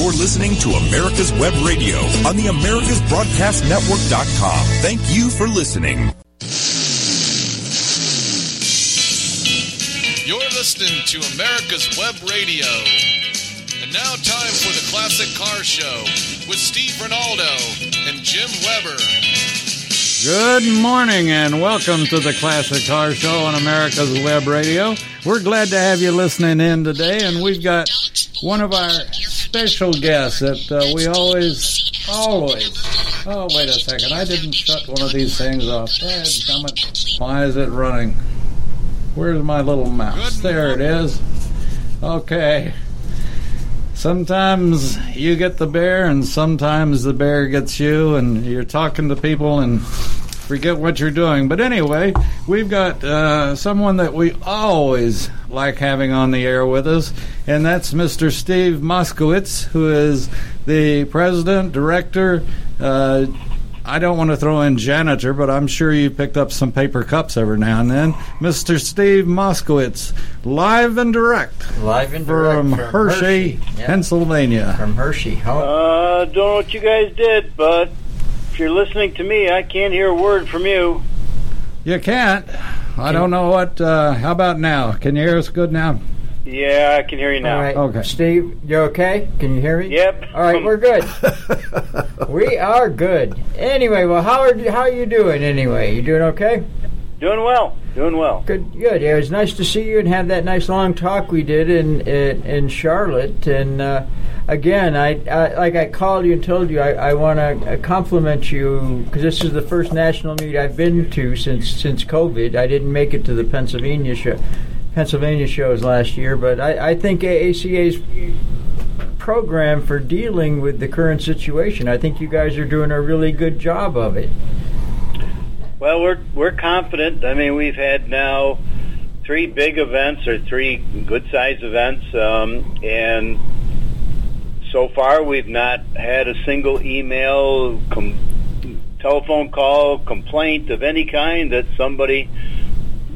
You're listening to America's Web Radio on the AmericasBroadcastNetwork.com. Thank you for listening. You're listening to America's Web Radio. And now, time for the Classic Car Show with Steve Rinaldo and Jim Weber. Good morning and welcome to the Classic Car Show on America's Web Radio. We're glad to have you listening in today, and we've got one of our special guest that uh, we always, always. Oh, wait a second. I didn't shut one of these things off. Dad, it. Why is it running? Where's my little mouse? There it is. Okay. Sometimes you get the bear, and sometimes the bear gets you, and you're talking to people and forget what you're doing. But anyway, we've got uh, someone that we always like having on the air with us, and that's Mr. Steve Moskowitz, who is the president, director, uh, I don't want to throw in janitor, but I'm sure you picked up some paper cups every now and then. Mr. Steve Moskowitz, live and direct. Live and from, direct from Hershey, Hershey. Yeah. Pennsylvania. From Hershey. Oh. Uh, don't know what you guys did, but if you're listening to me, I can't hear a word from you. You can't. I don't know what. Uh, how about now? Can you hear us good now? Yeah, I can hear you now. All right. Okay. Steve, you okay? Can you hear me? Yep. All right, we're good. we are good. Anyway, well, how are how are you doing? Anyway, you doing okay? Doing well. Doing well. Good. Good. Yeah, it was nice to see you and have that nice long talk we did in in, in Charlotte. And uh, again, I, I like I called you and told you I, I want to compliment you because this is the first national meet I've been to since since COVID. I didn't make it to the Pennsylvania show. Pennsylvania shows last year, but I, I think AACA's program for dealing with the current situation. I think you guys are doing a really good job of it. Well, we're we're confident. I mean, we've had now three big events or three good-sized events, um, and so far we've not had a single email, com- telephone call, complaint of any kind that somebody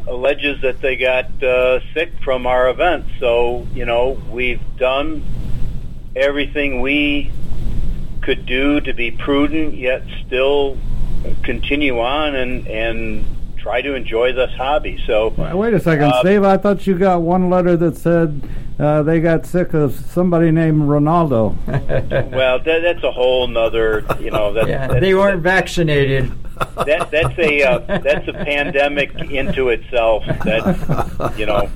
alleges that they got uh, sick from our event. So, you know, we've done everything we could do to be prudent, yet still continue on and and try to enjoy this hobby. So, Wait a second, Uh, Steve. I thought you got one letter that said uh, they got sick of somebody named Rinaldo. well, that, that's a whole nother, you know, that, Yeah, that's, they weren't vaccinated. that that's a uh, that's a pandemic into itself. That you know,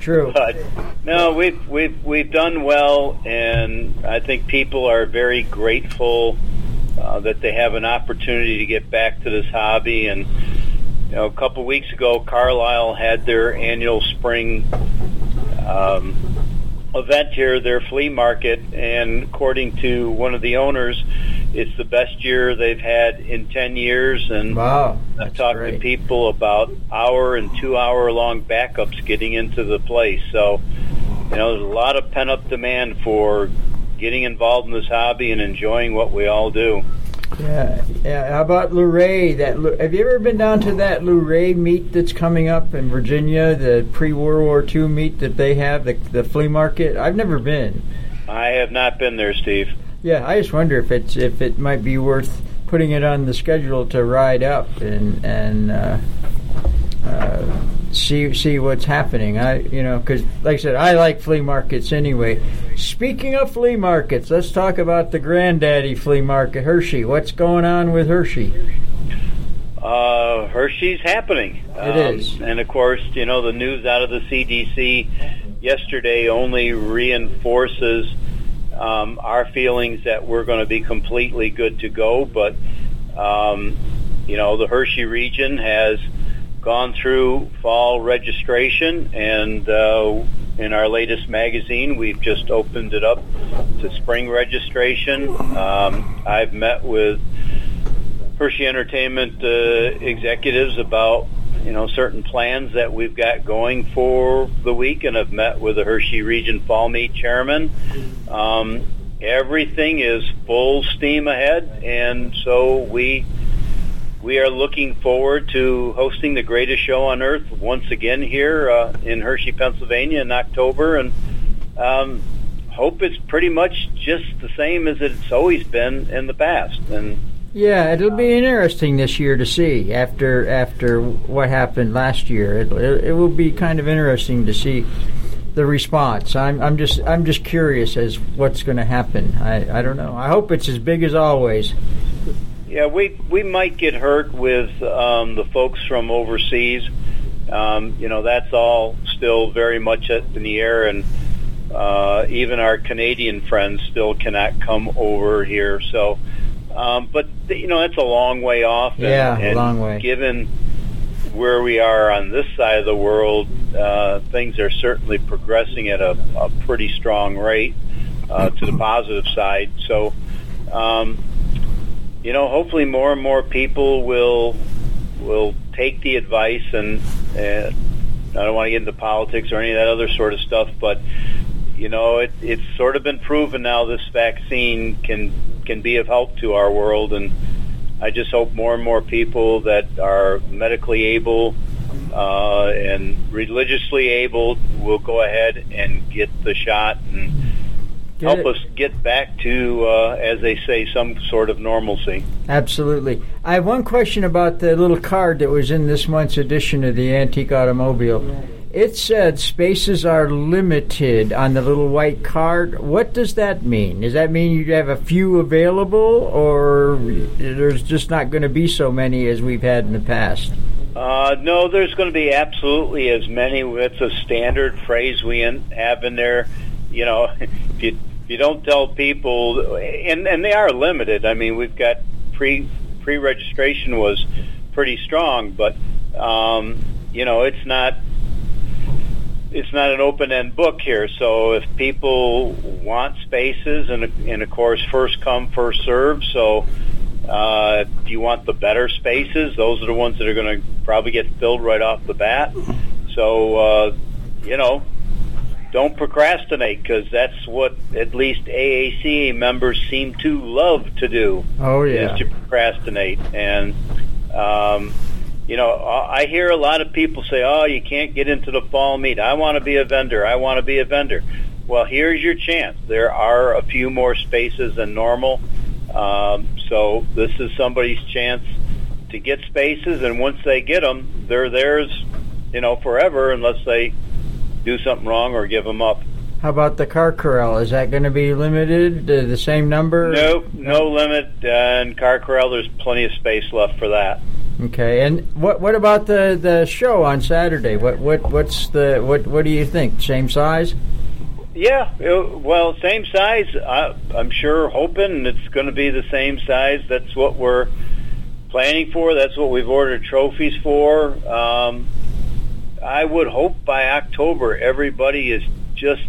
True. but no, we've we've we've done well, and I think people are very grateful uh, that they have an opportunity to get back to this hobby. And you know, a couple weeks ago, Carlisle had their annual spring um, event here, their flea market, and according to one of the owners, it's the best year they've had in ten years. And Wow. I've talked great. to people about hour and two hour long backups getting into the place. So, you know, there's a lot of pent up demand for getting involved in this hobby and enjoying what we all do. Yeah, yeah. How about Luray? That have you ever been down to that Luray meet that's coming up in Virginia? The pre World War II meet that they have, the the flea market. I've never been. I have not been there, Steve. Yeah, I just wonder if it's if it might be worth putting it on the schedule to ride up and and uh, uh, see see what's happening. I you know because like I said, I like flea markets anyway. Speaking of flea markets, let's talk about the granddaddy flea market, Hershey. What's going on with Hershey? Uh, Hershey's happening. It is. And of course, you know, the news out of the CDC yesterday only reinforces um, our feelings that we're going to be completely good to go. But, um, you know, the Hershey region has gone through fall registration, and uh, in our latest magazine, we've just opened it up to spring registration. Um, I've met with Hershey Entertainment uh, executives about you know certain plans that we've got going for the week, and I've met with the Hershey Region Fall Meet chairman. Um, everything is full steam ahead, and so we we are looking forward to hosting the greatest show on earth once again here uh, in Hershey, Pennsylvania, in October, and um, hope it's pretty much just the same as it's always been in the past. And Yeah, it'll be interesting this year to see after after what happened last year. It, it, it will be kind of interesting to see the response. I'm I'm just I'm just curious as what's going to happen. I, I don't know. I hope it's as big as always. Yeah, we we might get hurt with um, the folks from overseas. Um, you know, that's all still very much in the air, and uh, even our Canadian friends still cannot come over here. So, um, but you know, that's a long way off. And, Yeah, and long way. Given where we are on this side of the world, uh, things are certainly progressing at a, a pretty strong rate uh, to the positive side. So, um, you know, hopefully more and more people will will take the advice and. Uh, I don't want to get into politics or any of that other sort of stuff, but you know, it, it's sort of been proven now this vaccine can can be of help to our world, and I just hope more and more people that are medically able uh, and religiously able will go ahead and get the shot and Get help it. us get back to, uh, as they say, some sort of normalcy. Absolutely. I have one question about the little card that was in this month's edition of the Antique Automobile. It said spaces are limited on the little white card. What does that mean? Does that mean you have a few available, or there's just not going to be so many as we've had in the past? Uh, no, there's going to be absolutely as many. It's a standard phrase we in, have in there. You know, if you if you don't tell people, and and they are limited. I mean, we've got pre pre registration was pretty strong, but um, you know, it's not it's not an open end book here. So if people want spaces, and and of course, first come, first serve. So uh, if you want the better spaces, those are the ones that are going to probably get filled right off the bat. So uh, you know, don't procrastinate because that's what at least AACA members seem to love to do Oh yeah. is to procrastinate. And, um, you know, I I hear a lot of people say, oh, you can't get into the fall meet. I want to be a vendor. I want to be a vendor. Well, here's your chance. There are a few more spaces than normal. Um, so this is somebody's chance to get spaces. And once they get them, they're theirs, you know, forever unless they do something wrong or give them up. How about the car corral? Is that going to be limited to the same number? Nope, no limit. And Car Corral, there's plenty of space left for that. Okay, and what what about the, the show on Saturday? What what what's the what what do you think? Same size? Yeah, it- well, same size. I, I'm sure, hoping it's going to be the same size. That's what we're planning for. That's what we've ordered trophies for. Um, I would hope by October everybody is just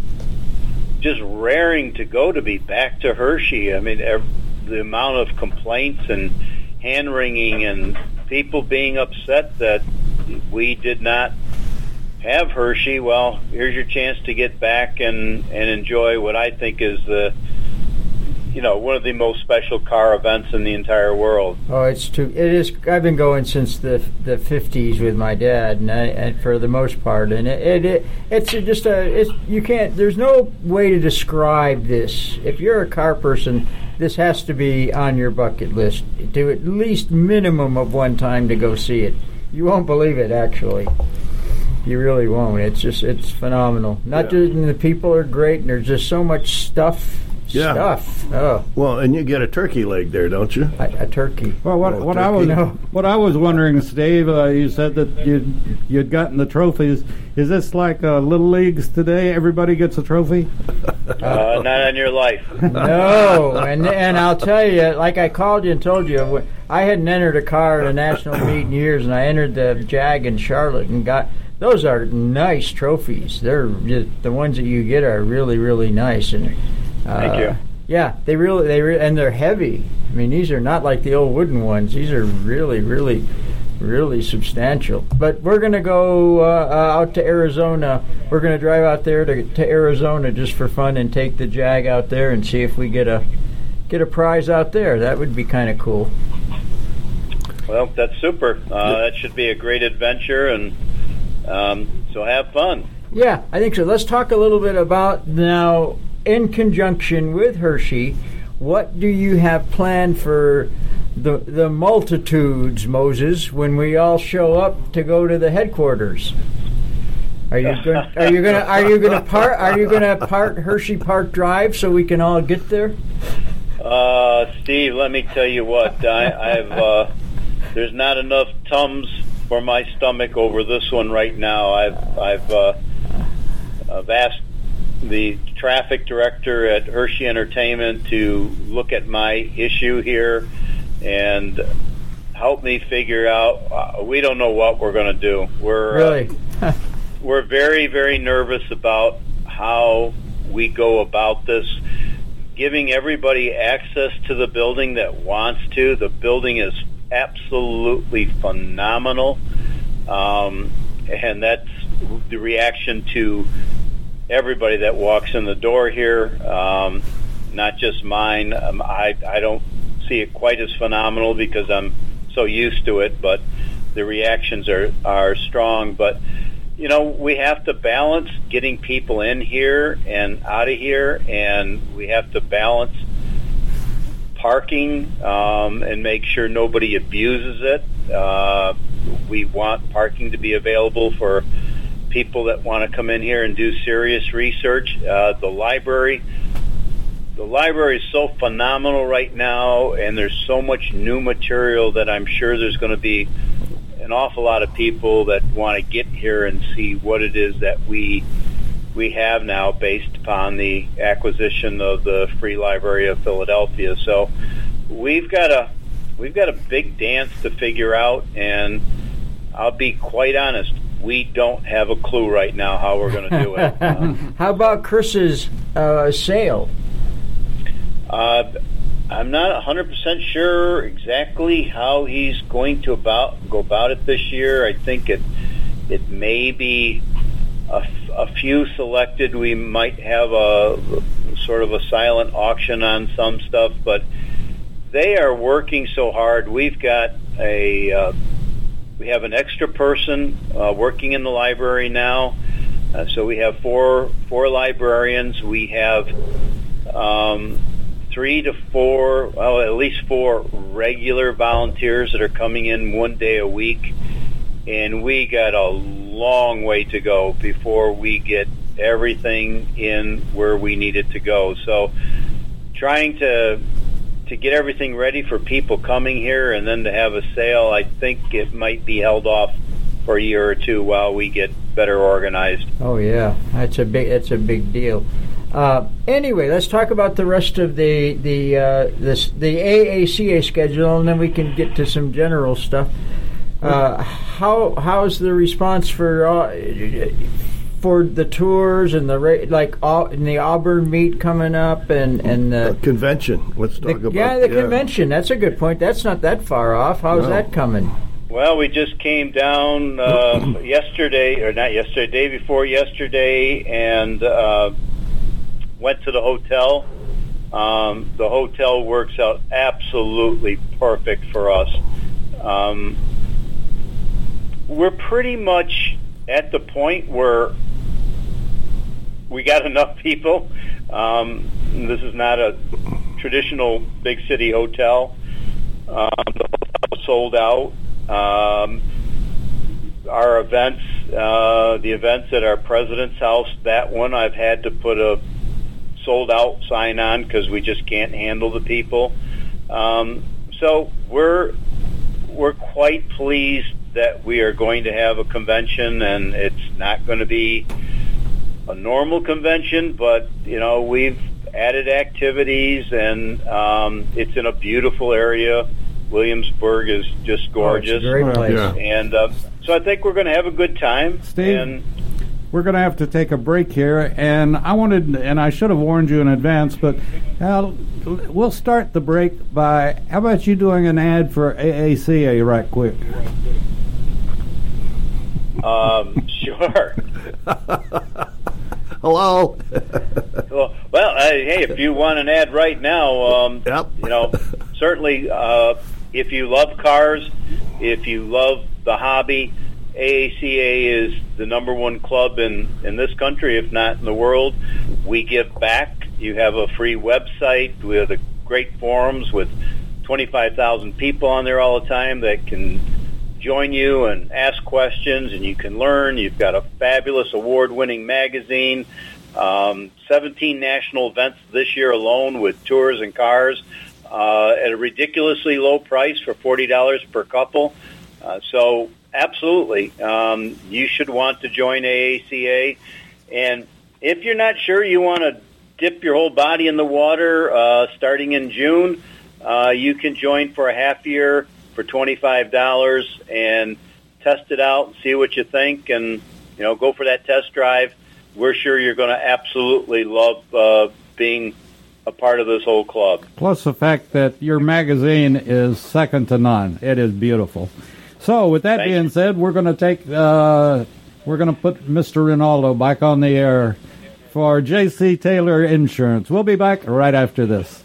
just raring to go to be back to Hershey. I mean, ev- the amount of complaints and hand wringing and people being upset that we did not have Hershey, well, here's your chance to get back and and enjoy what I think is the you know one of the most special car events in the entire world. Oh, it's too. It is. I've been going since the the fifties with my dad, and, I, and for the most part, and it, it, it it's just a. It's you can't. There's no way to describe this. If you're a car person, this has to be on your bucket list to at least minimum of one time to go see it. You won't believe it, actually. You really won't. It's just it's phenomenal. Not Yeah. just and the people are great, and there's just so much stuff. Yeah. Stuff. Oh, Well, and you get a turkey leg there, don't you? a, a turkey. Well, what, what I was. No. what I was wondering, Steve, uh, you said that you you'd gotten the trophies. Is this like uh, little leagues today? Everybody gets a trophy. Uh, not on your life. No, and and I'll tell you, like I called you and told you, wh- I hadn't entered a car at a national meet in years, and I entered the Jag in Charlotte and got. Those are nice trophies. They're just, the ones that you get are really really nice and. Uh, Thank you. Yeah, they really they re- and they're heavy. I mean, these are not like the old wooden ones. These are really really really substantial. But we're going to go uh, uh, out to Arizona. We're going to drive out there to, to Arizona just for fun and take the Jag out there and see if we get a get a prize out there. That would be kind of cool. Well, that's super. Uh, that should be a great adventure, and um, so have fun. Yeah, I think so. Let's talk a little bit about now. In conjunction with Hershey, what do you have planned for the the multitudes, Moses, when we all show up to go to the headquarters? Are you going? Are you going? Are you going to part? Are you going to part Hershey Park Drive so we can all get there? Uh, Steve, let me tell you what. I, I've uh, there's not enough tums for my stomach over this one right now. I've I've uh, I've asked the traffic director at Hershey Entertainment to look at my issue here and help me figure out. Uh, we don't know what we're going to do. We're uh, we're very very nervous about how we go about this giving everybody access to the building that wants to the building is absolutely phenomenal um, and that's the reaction to everybody that walks in the door here um, not just mine um, I, I don't see it quite as phenomenal because I'm so used to it but the reactions are, are strong but you know, we have to balance getting people in here and out of here, and we have to balance parking um, and make sure nobody abuses it. Uh, we want parking to be available for people that want to come in here and do serious research. Uh, the library, the library is so phenomenal right now, and there's so much new material that I'm sure there's going to be an awful lot of people that want to get here and see what it is that we we have now based upon the acquisition of the Free Library of Philadelphia. So we've got a we've got a big dance to figure out and I'll be quite honest, we don't have a clue right now how we're going to do it. Uh, How about Chris's uh, sale? Uh, I'm not 100% sure exactly how he's going to about go about it this year. I think it it may be a few selected. We might have a sort of a silent auction on some stuff, but they are working so hard. We've got a uh, we have an extra person uh, working in the library now. Uh, so we have four four librarians. We have um, three to four, well, at least four regular volunteers that are coming in one day a week. And we got a long way to go before we get everything in where we need it to go. So trying to to get everything ready for people coming here and then to have a sale, I think it might be held off for a year or two while we get better organized. Oh yeah, that's a big that's a big deal. Uh, anyway, let's talk about the rest of the the uh, this the AACA schedule, and then we can get to some general stuff. Uh, how how's the response for uh, for the tours and the like all, and the Auburn meet coming up and and Uh, the, convention. Let's talk the about yeah the convention. That's a good point. That's not that far off. How's No. that coming? Well, we just came down uh, yesterday, or not yesterday, day before yesterday, and uh, went to the hotel. Um, the hotel works out absolutely perfect for us. Um, we're pretty much at the point where we got enough people. Um, this is not a traditional big city hotel. Um, the hotel is sold out. Um, our events, uh, the events at our president's house, that one I've had to put a sold out sign on because we just can't handle the people. Um, so we're we're quite pleased that we are going to have a convention, and it's not going to be a normal convention, but you know we've added activities, and um, it's in a beautiful area. Williamsburg is just gorgeous, Oh, it's a great place. Yeah. and uh, so I think we're going to have a good time. Steve? And We're going to have to take a break here, and I wanted, and I should have warned you in advance, but uh, we'll start the break by. How about you doing an ad for AACA right quick? um, sure. Hello. Well, well uh, hey, if you want an ad right now, um, Yep. you know, certainly, uh, if you love cars, if you love the hobby, AACA is the number one club in, in this country, if not in the world. We give back you have a free website with a great forums with 25,000 people on there all the time that can join you and ask questions, and you can learn. You've got a fabulous award-winning magazine, um, 17 national events this year alone with tours and cars uh, at a ridiculously low price for $40 per couple. Uh, so absolutely, um, you should want to join AACA. And if you're not sure you want to dip your whole body in the water uh, starting in June, uh, you can join for a half year for $25 and test it out and see what you think and, you know, go for that test drive. We're sure you're going to absolutely love uh, being a part of this whole club. Plus the fact that your magazine is second to none. It is beautiful. So, with that Thank being you. said, we're going to take uh, we're going to put Mr. Rinaldo back on the air for J.C. Taylor Insurance. We'll be back right after this.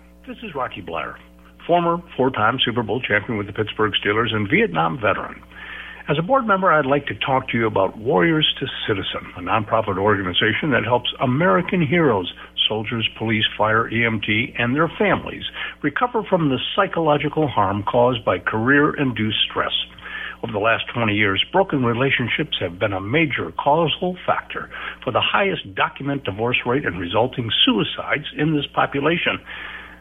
this is Rocky Bleier, former four time Super Bowl champion with the Pittsburgh Steelers and Vietnam veteran. As a board member, I'd like to talk to you about Warriors to Citizen, a nonprofit organization that helps American heroes, soldiers, police, fire, EMT, and their families recover from the psychological harm caused by career induced stress. Over the last 20 years, broken relationships have been a major causal factor for the highest document divorce rate and resulting suicides in this population.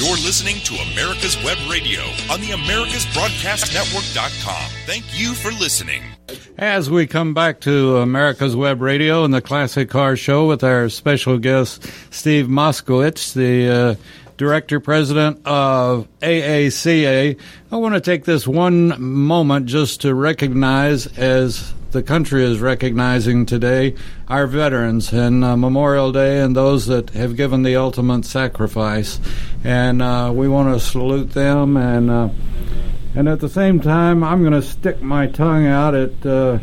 You're listening to America's Web Radio on the AmericasBroadcastNetwork.com. Thank you for listening. As we come back to America's Web Radio and the Classic Car Show with our special guest, Steve Moskowitz, the uh, Director President of AACA, I want to take this one moment just to recognize, as the country is recognizing today, our veterans and uh, Memorial Day and those that have given the ultimate sacrifice. And uh, we want to salute them and. Uh, and at the same time, I'm going to stick my tongue out at uh,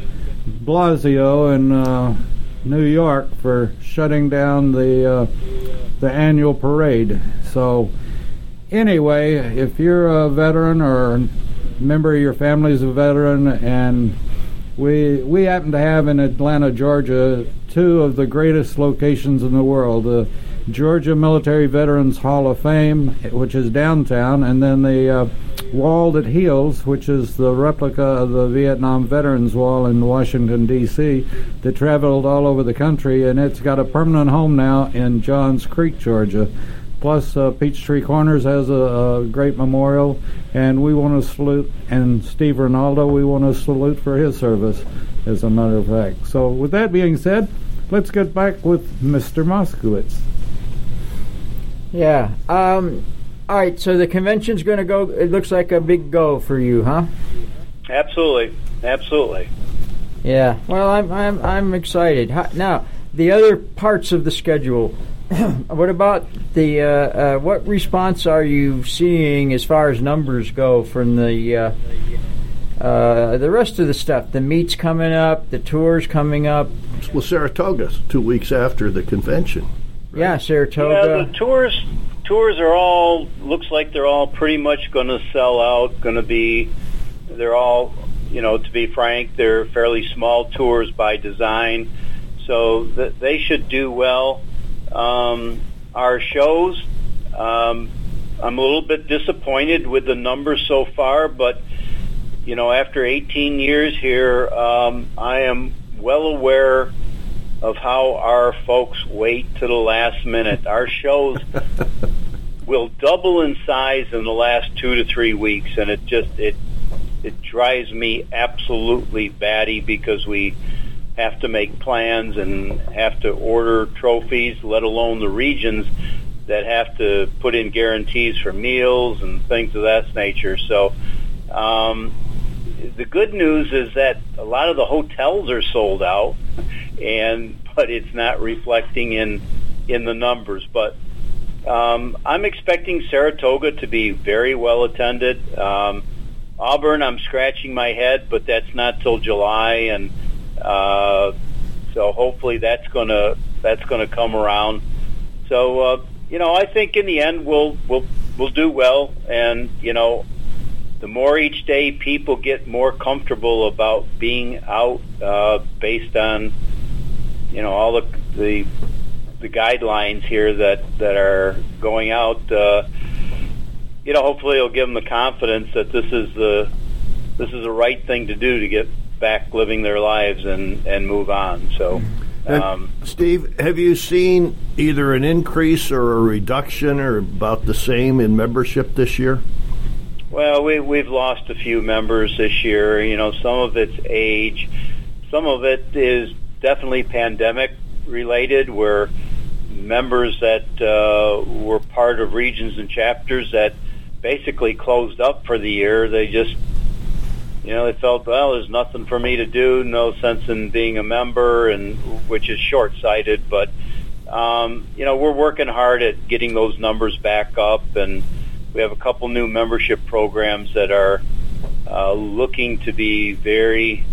Blasio in uh, New York for shutting down the uh, the annual parade. So, anyway, if you're a veteran or member of your family's a veteran, and we we happen to have in Atlanta, Georgia, two of the greatest locations in the world. The Georgia Military Veterans Hall of Fame, which is downtown, and then the uh, wall that heals, which is the replica of the Vietnam Veterans Wall in Washington, D.C., that traveled all over the country, and it's got a permanent home now in Johns Creek, Georgia. Plus, uh, Peachtree Corners has a, a great memorial, and we want to salute, and Steve Rinaldo, we want to salute for his service, as a matter of fact. So, with that being said, let's get back with Mr. Moskowitz. Yeah. Um, all right. So the convention's going to go. It looks like a big go for you, huh? Absolutely, absolutely. Yeah. Well, I'm I'm I'm excited. Now the other parts of the schedule. what about the uh, uh, what response are you seeing as far as numbers go from the uh, uh, the rest of the stuff? The meets coming up, the tours coming up. Well, Saratoga's two weeks after the convention. Yeah, Saratoga. Yeah, the tours tours are all looks like they're all pretty much going to sell out. Going to be they're all you know to be frank they're fairly small tours by design, so th- they should do well. Um, our shows, um, I'm a little bit disappointed with the numbers so far, but you know after 18 years here, um, I am well aware of how our folks wait to the last minute. Our shows will double in size in the last two to three weeks, and it just it it drives me absolutely batty because we have to make plans and have to order trophies, let alone the regions that have to put in guarantees for meals and things of that nature. So, um, the good news is that a lot of the hotels are sold out, and but it's not reflecting in in the numbers. But um, I'm expecting Saratoga to be very well attended. Um, Auburn, I'm scratching my head, but that's not till July, and uh, so hopefully that's gonna that's gonna come around. So uh, you know, I think in the end we'll we'll we'll do well, and you know, the more each day people get more comfortable about being out uh, based on you know all the the the guidelines here that that are going out. Uh, you know, hopefully it'll give them the confidence that this is the this is the right thing to do to get back living their lives and and move on. So. Um, Steve, have you seen either an increase or a reduction or about the same in membership this year? Well, we, we've lost a few members this year. You know, some of it's age, some of it is definitely pandemic related, where members that uh, were part of regions and chapters that basically closed up for the year, they just you know, they felt, well, there's nothing for me to do, no sense in being a member, and which is short-sighted. But um, you know, we're working hard at getting those numbers back up, and we have a couple new membership programs that are uh, looking to be very,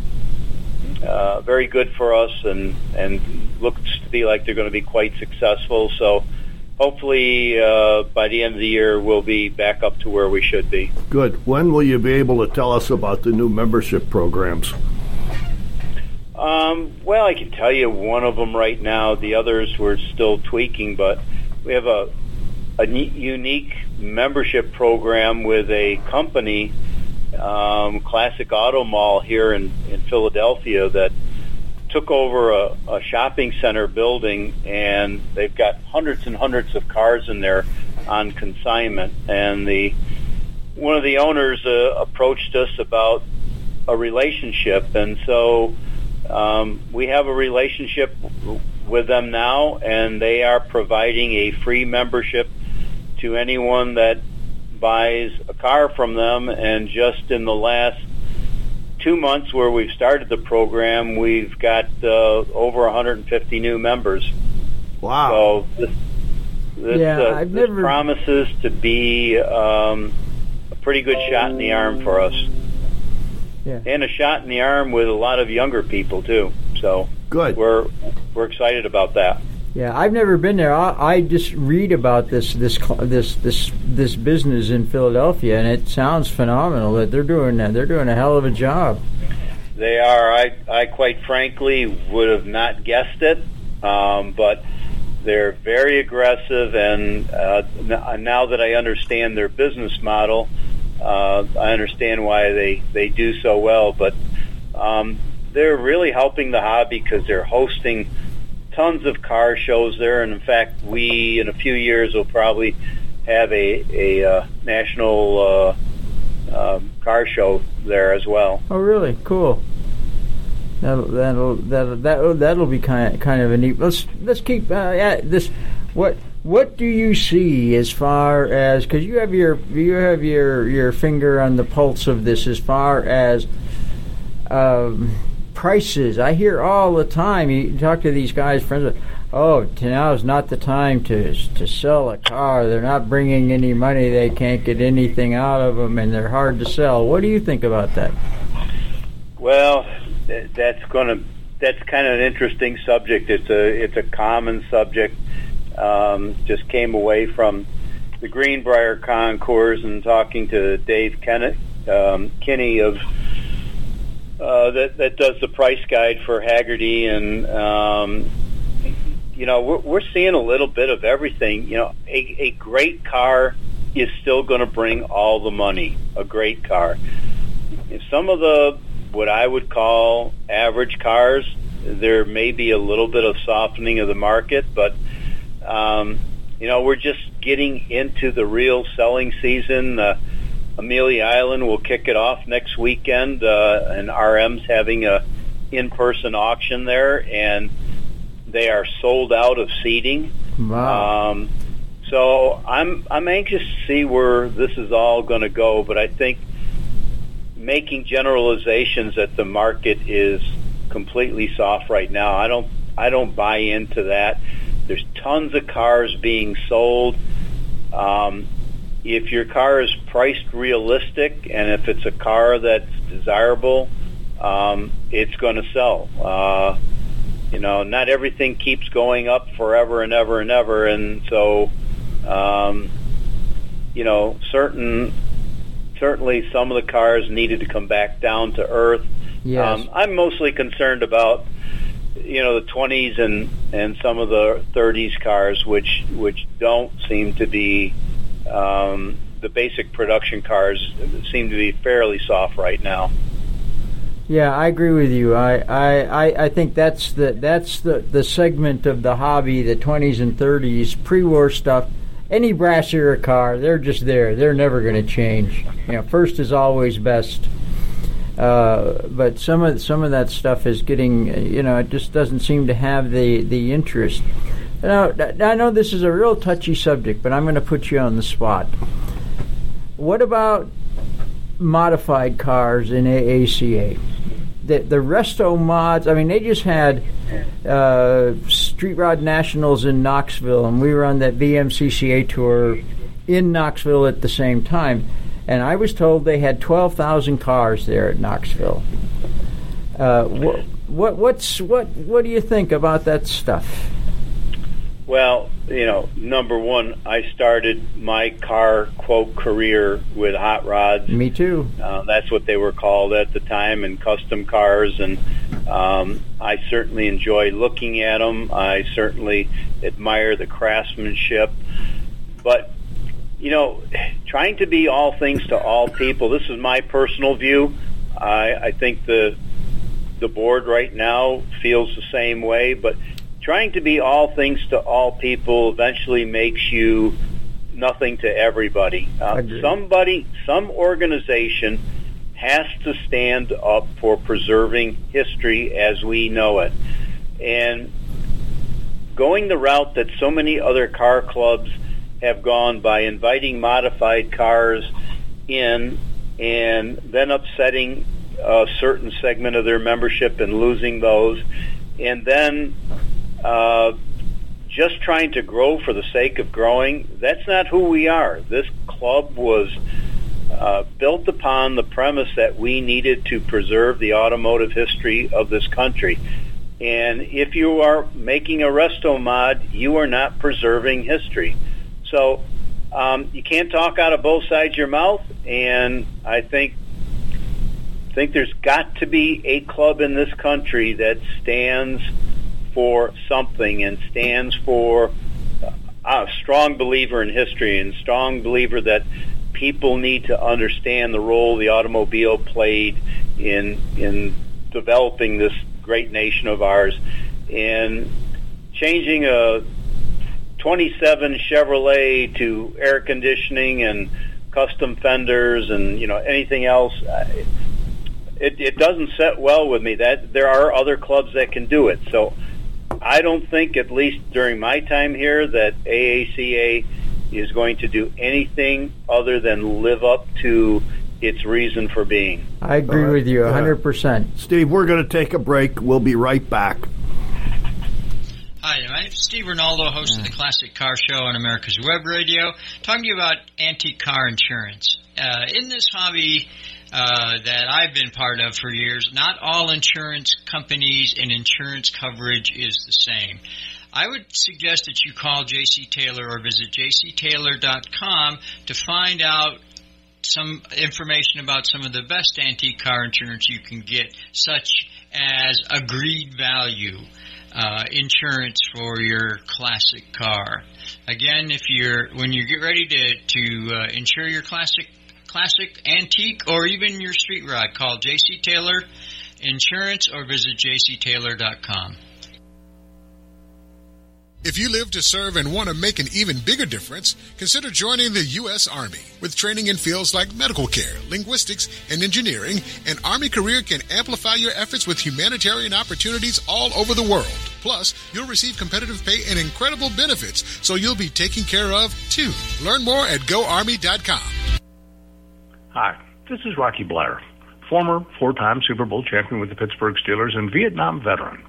uh, very good for us, and and looks to be like they're going to be quite successful. So hopefully uh, by the end of the year we'll be back up to where we should be. Good. When will you be able to tell us about the new membership programs? Um, well, I can tell you one of them right now. The others we're still tweaking, but we have a a unique membership program with a company, um, Classic Auto Mall here in, in Philadelphia that took over a, a shopping center building, and they've got hundreds and hundreds of cars in there on consignment. And the one of the owners uh, approached us about a relationship, and so um, we have a relationship with them now, and they are providing a free membership to anyone that buys a car from them. And just in the last two months where we've started the program, we've got uh, over 150 new members. Wow! So this, this, yeah, uh, I've this never... promises to be um, a pretty good shot in the arm for us. Yeah. And a shot in the arm with a lot of younger people too. So good. We're we're excited about that. Yeah, I've never been there. I, I just read about this this this this this business in Philadelphia, and it sounds phenomenal. That they're doing that. They're doing a hell of a job. They are. I I quite frankly would have not guessed it, um, but they're very aggressive, and uh, now that I understand their business model, uh, I understand why they they do so well. But um, they're really helping the hobby because they're hosting tons of car shows there, and in fact, we in a few years will probably have a a uh, national uh, um, car show there as well. Oh, really? Cool. That'll that'll that'll that'll, that'll be kind of, kind of a neat. Let's let's keep uh, this. What what do you see as far as because you have your you have your your finger on the pulse of this as far as. Um, prices. I hear all the time. You talk to these guys, friends. Oh, now is not the time to to sell a car. They're not bringing any money. They can't get anything out of them, and they're hard to sell. What do you think about that? Well, that's going to that's kind of an interesting subject. It's a it's a common subject. Um, just came away from the Greenbrier concours and talking to Dave Kennett, um, Kinney of uh, that that does the price guide for Hagerty, and um, you know we're, we're seeing a little bit of everything. You know, a, a great car is still going to bring all the money. A great car. Some of the what I would call average cars, there may be a little bit of softening of the market, but um, you know we're just getting into the real selling season. Uh, Amelia Island will kick it off next weekend, uh, and RM's having a in-person auction there, and they are sold out of seating. Wow. Um, so I'm I'm anxious to see where this is all going to go, but I think making generalizations that the market is completely soft right now, I don't I don't buy into that. There's tons of cars being sold. Um, if your car is priced realistic and if it's a car that's desirable, um, it's going to sell. Uh, you know, not everything keeps going up forever and ever and ever, and so, um, you know, certain certainly some of the cars needed to come back down to earth. Yes. Um, I'm mostly concerned about you know the 20s and and some of the 30s cars, which which don't seem to be um, the basic production cars seem to be fairly soft right now. Yeah, I agree with you. I, I, I, think that's the that's the, the segment of the hobby, the twenties and thirties, pre war stuff. Any brass era car, they're just there. They're never going to change. You know, first is always best. Uh, but some of some of that stuff is getting, you know, it just doesn't seem to have the the interest. Now, I know this is a real touchy subject, but I'm going to put you on the spot. What about modified cars in AACA? The, the resto mods, I mean, they just had uh, Street Rod Nationals in Knoxville, and we were on that VMCCA tour in Knoxville at the same time. And I was told they had 12,000 cars there at Knoxville. Uh, what, what, what's, what, what do you think about that stuff? Well, you know, number one, I started my car quote career with hot rods. Me too. Uh, that's what they were called at the time, and custom cars. And um, I certainly enjoy looking at them. I certainly admire the craftsmanship. But you know, trying to be all things to all people. This is my personal view. I, I think the the board right now feels the same way, but trying to be all things to all people eventually makes you nothing to everybody. Uh, somebody, some organization has to stand up for preserving history as we know it. And going the route that so many other car clubs have gone by inviting modified cars in and then upsetting a certain segment of their membership and losing those, and then uh, just trying to grow for the sake of growing. That's not who we are. This club was uh, built upon the premise that we needed to preserve the automotive history of this country. And if you are making a resto mod, you are not preserving history. So um, you can't talk out of both sides of your mouth. And I think think there's got to be a club in this country that stands for something and stands for uh, a strong believer in history and strong believer that people need to understand the role the automobile played in in developing this great nation of ours. And changing a 27 Chevrolet to air conditioning and custom fenders and you know anything else it, it doesn't set well with me. That there are other clubs that can do it. So I don't think at least during my time here that AACA is going to do anything other than live up to its reason for being. I agree with you 100%. Steve, we're going to take a break. We'll be right back. Hi, I'm Steve Rinaldo, host of the Classic Car Show on America's Web Radio, talking to you about antique car insurance. Uh, in this hobby uh, that I've been part of for years, not all insurance companies and insurance coverage is the same. I would suggest that you call JC Taylor or visit jctaylor.com to find out some information about some of the best antique car insurance you can get, such as agreed value. Uh, insurance for your classic car. Again, if you're when you get ready to to uh, insure your classic classic antique or even your street rod, call JC Taylor Insurance or visit jctaylor.com. If you live to serve and want to make an even bigger difference, consider joining the U.S. Army. With training in fields like medical care, linguistics, and engineering, an Army career can amplify your efforts with humanitarian opportunities all over the world. Plus, you'll receive competitive pay and incredible benefits, so you'll be taken care of too. Learn more at goarmy.com. Hi, this is Rocky Bleier, former four time Super Bowl champion with the Pittsburgh Steelers and Vietnam veteran.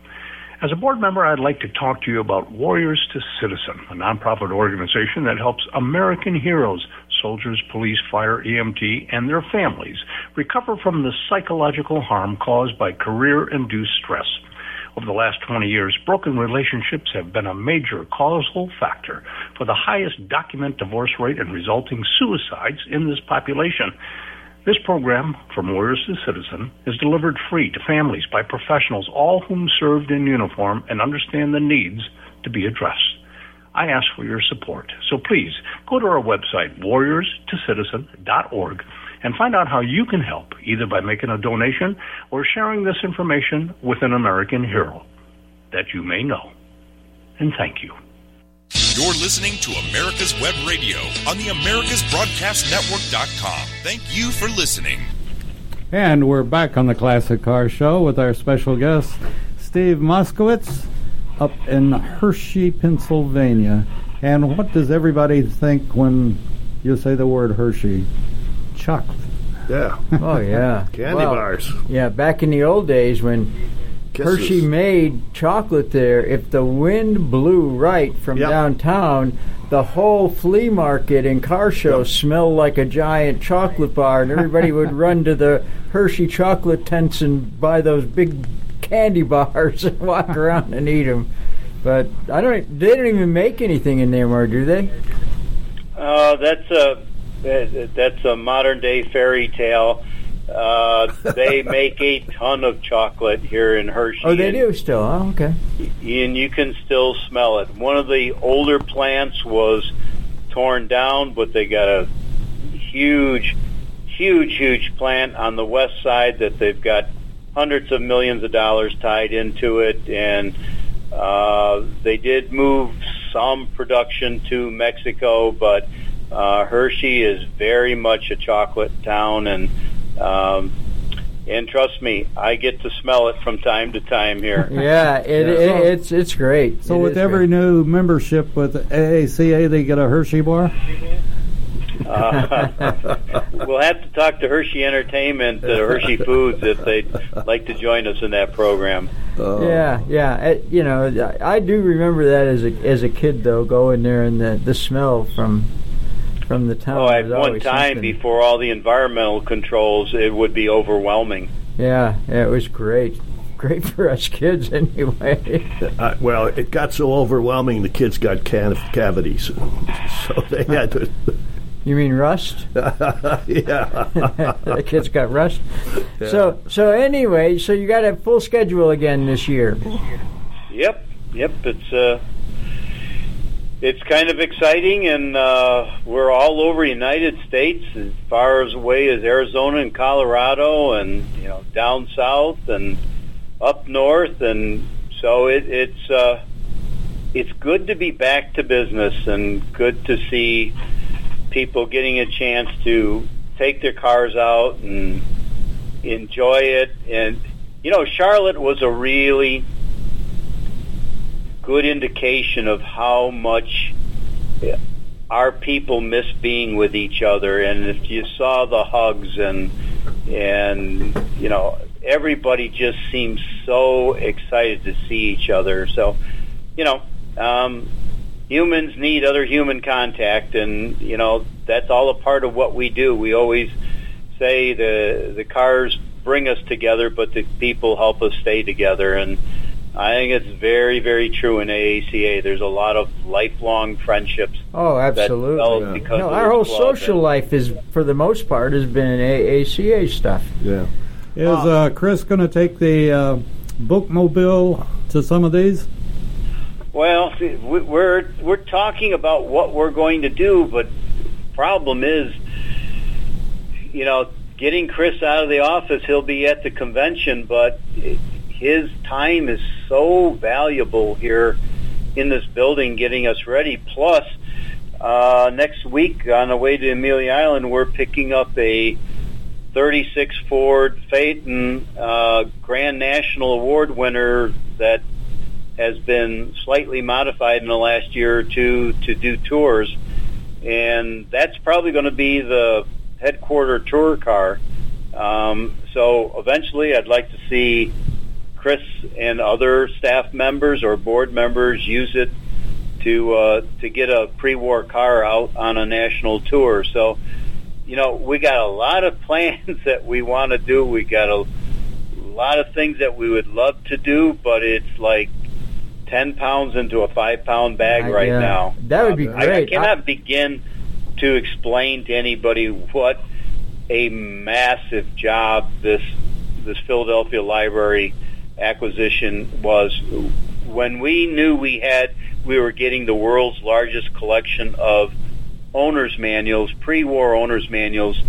As a board member, I'd like to talk to you about Warriors to Citizen, a nonprofit organization that helps American heroes, soldiers, police, fire, EMT, and their families recover from the psychological harm caused by career induced stress. Over the last 20 years, broken relationships have been a major causal factor for the highest document divorce rate and resulting suicides in this population. This program, From Warriors to Citizen, is delivered free to families by professionals, all whom served in uniform and understand the needs to be addressed. I ask for your support. So please go to our website, warriorstocitizen.org, and find out how you can help, either by making a donation or sharing this information with an American hero that you may know. And thank you. You're listening to America's Web Radio on the AmericasBroadcastNetwork.com. Thank you for listening. And we're back on the Classic Car Show with our special guest, Steve Moskowitz, up in Hershey, Pennsylvania. And what does everybody think when you say the word Hershey? Chocolate. Yeah. Oh yeah, Candy Well, bars. Yeah, back in the old days when Kisses. Hershey made chocolate there, if the wind blew right from Yep. downtown, the whole flea market and car show smelled like a giant chocolate bar, and everybody would run to the Hershey chocolate tents and buy those big candy bars and walk around and eat them. But I don't. They don't even make anything in there more, do they? Uh, that's a that- that's a modern day fairy tale. Uh, they make a ton of chocolate here in Hershey. Oh, they and- do still. Oh, okay. and you can still smell it. One of the older plants was torn down, but they got a huge, huge, huge plant on the west side that they've got hundreds of millions of dollars tied into it, and uh, they did move some production to Mexico, but uh, Hershey is very much a chocolate town, and um, and trust me, I get to smell it from time to time here. Yeah, it, it, it's it's great. So It with every great. new membership with AACA, they get a Hershey bar. Uh, we'll have to talk to Hershey Entertainment, uh, Hershey Foods, if they'd like to join us in that program. Yeah, yeah. It, you know, I I do remember that as a as a kid though, going there and the the smell from from the town. Oh, at one time, something. before all the environmental controls, it would be overwhelming. Yeah, yeah, it was great. Great for us kids anyway. Uh, well, it got so overwhelming, the kids got can- cavities. So they had to. you mean rust? yeah. the kids got rust. So so anyway, so you got a full schedule again this year. Yep, yep. It's uh, it's kind of exciting, and uh, we're all over United States, as far as away as Arizona and Colorado, and you know down south and up north, and so it, it's uh, it's good to be back to business, and good to see people getting a chance to take their cars out and enjoy it. And you know, Charlotte was a really good indication of how much our people miss being with each other. And if you saw the hugs and and you know everybody just seems so excited to see each other. So you know um humans need other human contact and you know that's all a part of what we do. We always say the the cars bring us together but the people help us stay together. And I think it's very, very true in AACA. There's a lot of lifelong friendships. Oh, that absolutely. develop because No, of our whole social And- life is, for the most part, has been AACA stuff. Yeah. Is uh, Chris going to take the uh, bookmobile to some of these? Well, see, we- we're we're talking about what we're going to do, but problem is, you know, getting Chris out of the office. He'll be at the convention, but his time is so valuable here in this building getting us ready. Plus, uh, next week on the way to Amelia Island, we're picking up a 36 Ford Phaeton uh, Grand National Award winner that has been slightly modified in the last year or two to do tours, and that's probably going to be the headquarter tour car. Um, so eventually, I'd like to see Chris and other staff members or board members use it to uh, to get a pre-war car out on a national tour. So, you know, we got a lot of plans that we want to do. We got a lot of things that we would love to do, but it's like ten pounds into a five pound bag I- right now. That would be I- I, great. cannot begin to explain to anybody what a massive job this this Philadelphia library acquisition was. When we knew we had we were getting the world's largest collection of owners manuals, pre-war owners manuals,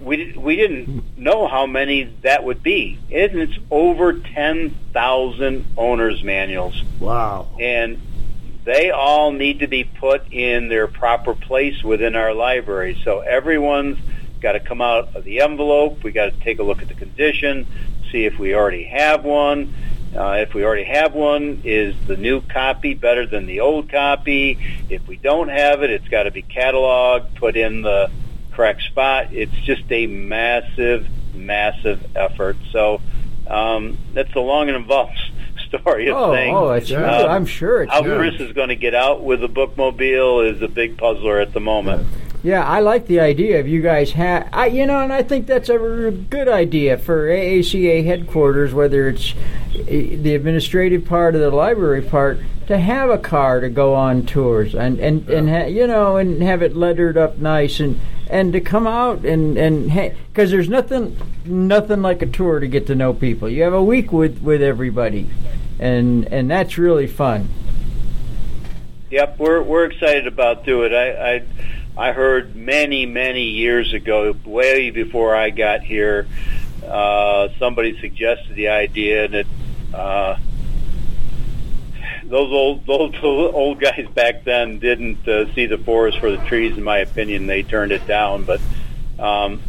we we didn't know how many that would be. And it's over 10,000 owners manuals Wow. and they all need to be put in their proper place within our library. So everyone's got to come out of the envelope. We got to take a look at the condition, see if we already have one. Uh, if we already have one, is the new copy better than the old copy? If we don't have it, it's got to be cataloged, put in the correct spot. It's just a massive, massive effort. So um, that's a long and involved story of Oh, things. oh, it's. Um, I'm sure it's how. Chris is going to get out with the bookmobile is a big puzzler at the moment. Yeah, I like the idea of you guys have, I, you know, and I think that's a r- good idea for AACA headquarters, whether it's eh, the administrative part or the library part, to have a car to go on tours and and and ha, you know and have it lettered up nice and and to come out and and because there's nothing nothing like a tour to get to know people. You have a week with with everybody, and and that's really fun. Yep, we're we're excited about doing it. I, I I heard many many years ago, way before I got here, uh, somebody suggested the idea, and it. Uh, those old those old guys back then didn't uh, see the forest for the trees. In my opinion, they turned it down. But um,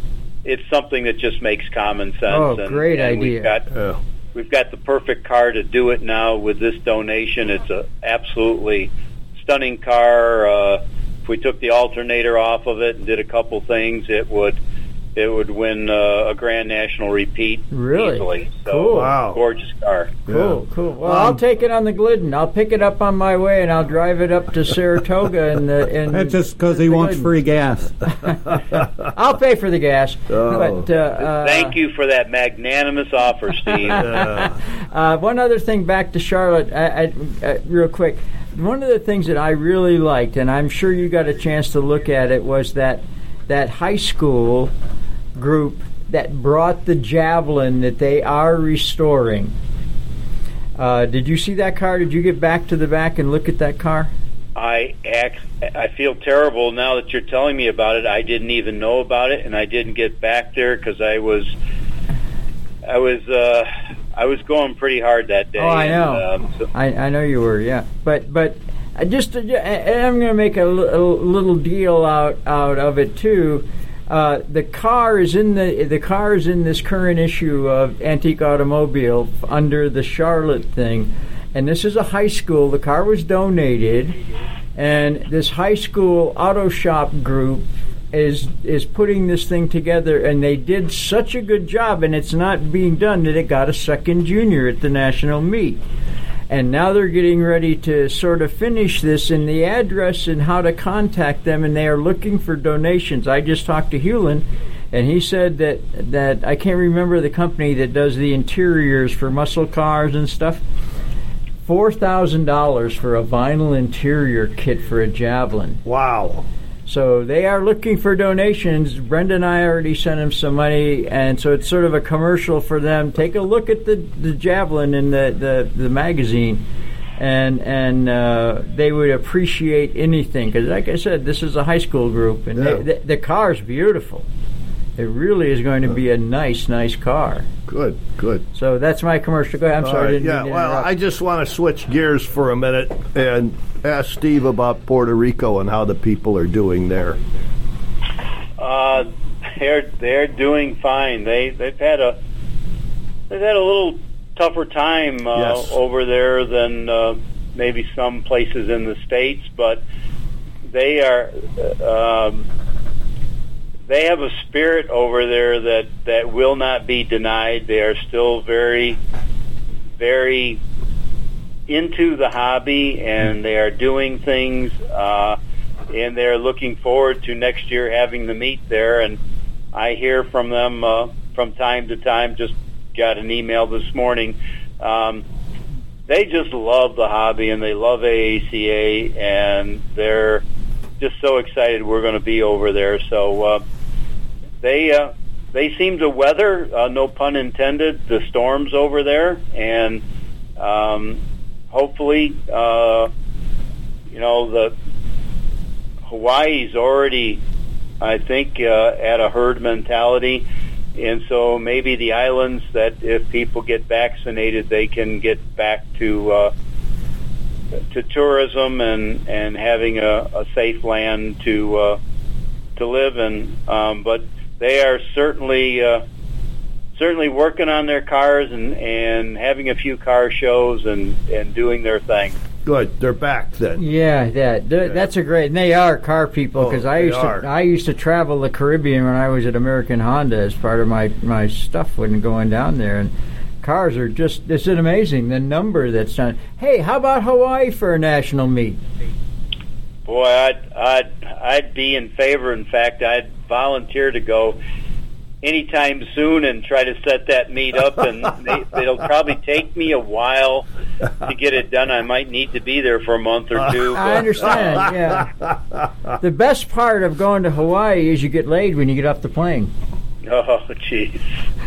it's something that just makes common sense. Oh, and, great and idea. We've got Yeah. we've got the perfect car to do it now with this donation. It's a absolutely stunning car. Uh, if we took the alternator off of it and did a couple things, it would it would win uh, a Grand National repeat Really? easily. So Cool. Wow. gorgeous car. Cool, cool. Well, Um, I'll take it on the Glidden. I'll pick it up on my way, and I'll drive it up to Saratoga. And and That's just because he wants Glidden. free gas. I'll pay for the gas. Oh. But uh, uh, Thank you for that magnanimous offer, Steve. Uh, one other thing back to Charlotte, I, I, uh, real quick. One of the things that I really liked, and I'm sure you got a chance to look at it, was that that high school group that brought the javelin that they are restoring. Uh, did you see that car? Did you get back to the back and look at that car? I act, I feel terrible now that you're telling me about it. I didn't even know about it, and I didn't get back there because I was, I was, uh, I was going pretty hard that day. Oh, I know. And, um, so, I, I know you were, yeah. But but I just uh, and I'm going to make a, little deal out out of it too. Uh, the car is in the the car is in this current issue of Antique Automobile under the Charlotte thing, and this is a high school. The car was donated, and this high school auto shop group is is putting this thing together, and they did such a good job, and it's not being done that it got a second junior at the national meet. And now they're getting ready to sort of finish this in the address and how to contact them, and they are looking for donations. I just talked to Hewlin, and he said that that I can't remember the company that does the interiors for muscle cars and stuff. Four thousand dollars for a vinyl interior kit for a Javelin. Wow. So they are looking for donations. Brenda and I already sent them some money, and so it's sort of a commercial for them. Take a look at the, the javelin in the, the, the magazine, and and uh, they would appreciate anything because, like I said, this is a high school group, and Yeah. they, the, the car's beautiful. It really is going to be a nice, nice car. Good, good. So that's my commercial. Go ahead. I'm All sorry. I right, didn't yeah, mean to well, interrupt. I just want to switch gears for a minute and ask Steve about Puerto Rico and how the people are doing there. Uh, they're they're doing fine. They they've had a they've had a little tougher time uh, Yes. over there than uh, maybe some places in the states, but they are uh, um, they have a spirit over there that that will not be denied. They are still very very into the hobby and they are doing things uh, and they're looking forward to next year having the meet there. And I hear from them uh, from time to time. Just got an email this morning. Um, they just love the hobby and they love AACA and they're just so excited we're going to be over there. So uh, they uh, they seem to weather uh, no pun intended the storms over there and um, hopefully, uh, you know, the Hawaii's already, I think, uh, at a herd mentality, and so maybe the islands that if people get vaccinated, they can get back to uh, to tourism and and having a, a safe land to uh, to live in. Um, but they are certainly. Uh, certainly working on their cars and, and having a few car shows and, and doing their thing. Good, they're back then. Yeah, that th- that's a great. And they are car people because Oh, I they used are. to I used to travel the Caribbean when I was at American Honda as part of my my stuff when going down there and. Cars are just, it's an amazing, the number that's done. Hey, how about Hawaii for a national meet? Boy, I'd I'd I'd be in favor. In fact, I'd volunteer to go anytime soon and try to set that meet up. And they, it'll probably take me a while to get it done. I might need to be there for a month or two. I understand, yeah. The best part of going to Hawaii is you get laid when you get off the plane. Oh, jeez.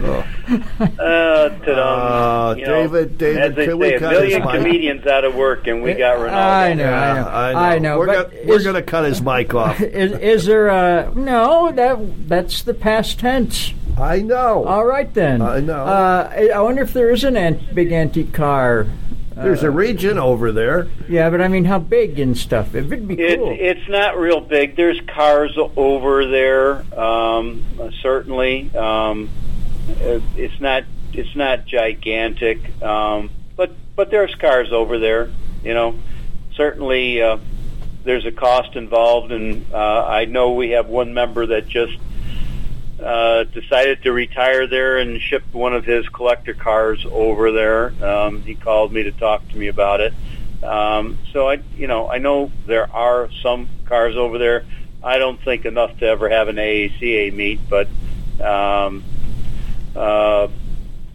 Oh. Uh. Uh, You know, David, David, as they can we say, a cut his million mic? comedians out of work, and we got Rinaldo. I know, I know, I know. I know, We're, but gonna, we're is- gonna cut his mic off. Is, is there a no? That that's the past tense. I know. All right then. I know. Uh, I I wonder if there is an an- big antique car. There's a region over there. Yeah, but I mean, how big and stuff? It would be It, cool. It's not real big. There's cars over there, um, certainly. Um, it's not it's not gigantic, um, but but there's cars over there. You know, certainly uh, there's a cost involved, and uh, I know we have one member that just uh, decided to retire there and shipped one of his collector cars over there. Um, he called me to talk to me about it. Um, so I, you know, I know there are some cars over there. I don't think enough to ever have an AACA meet, but um, uh,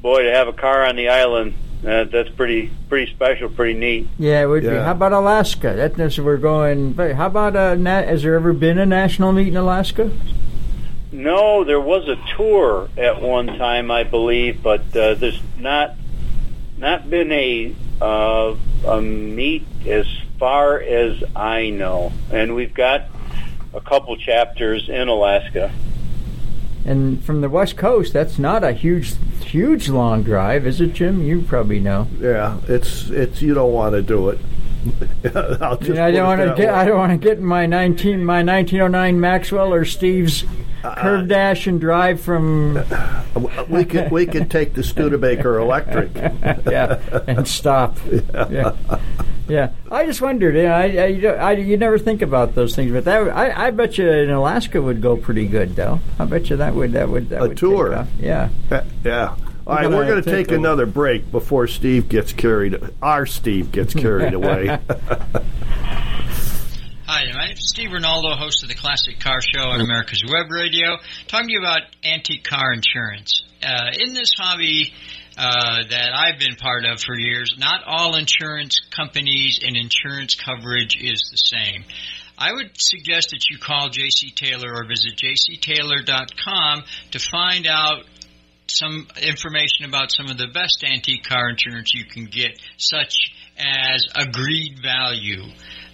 boy, to have a car on the island, uh, that's pretty pretty special, pretty neat. yeah, it would be. How about Alaska? That, that's we're going. but How about a? na- Has there ever been a national meet in Alaska? No, there was a tour at one time, I believe, but uh, there's not not been a uh, a meet as far as I know, and we've got a couple chapters in Alaska. And from the west coast, that's not a huge, huge long drive, is it, Jim? You probably know. Yeah, it's it's. You don't want to do it. I'll just You I don't want to get. way. I don't want to get in my nineteen, my nineteen oh nine Maxwell or Steve's Uh, curve dash and drive from we could we could take the Studebaker Electric. yeah and stop. Yeah, yeah. I just wondered. Yeah, I, I, you, I, you never think about those things, but that I, I bet you in Alaska would go pretty good, though. I bet you that would that would that A would tour. Yeah. yeah. All right, we're going to take take another break before Steve gets carried. Our Steve gets carried away. Hi, my name is Steve Rinaldo, host of the Classic Car Show on America's Web Radio, talking to you about antique car insurance. Uh, in this hobby uh, that I've been part of for years, not all insurance companies and insurance coverage is the same. I would suggest that you call JC Taylor or visit jctaylor.com to find out some information about some of the best antique car insurance you can get, such as agreed value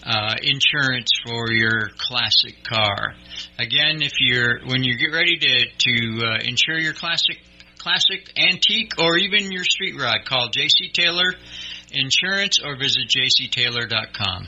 uh, insurance for your classic car. Again, if you're when you get ready to to uh, insure your classic classic antique or even your street rod, call JC Taylor Insurance or visit jctaylor.com.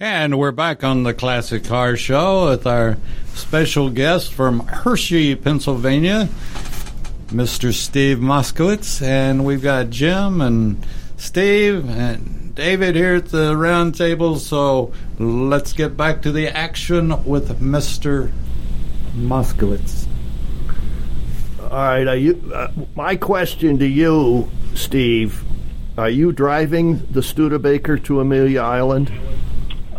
And we're back on the Classic Car Show with our special guest from Hershey, Pennsylvania, Mr. Steve Moskowitz. And we've got Jim and Steve and David here at the round table. So let's get back to the action with Mr. Moskowitz. All right. You, uh, my question to you, Steve, are you driving the Studebaker to Amelia Island?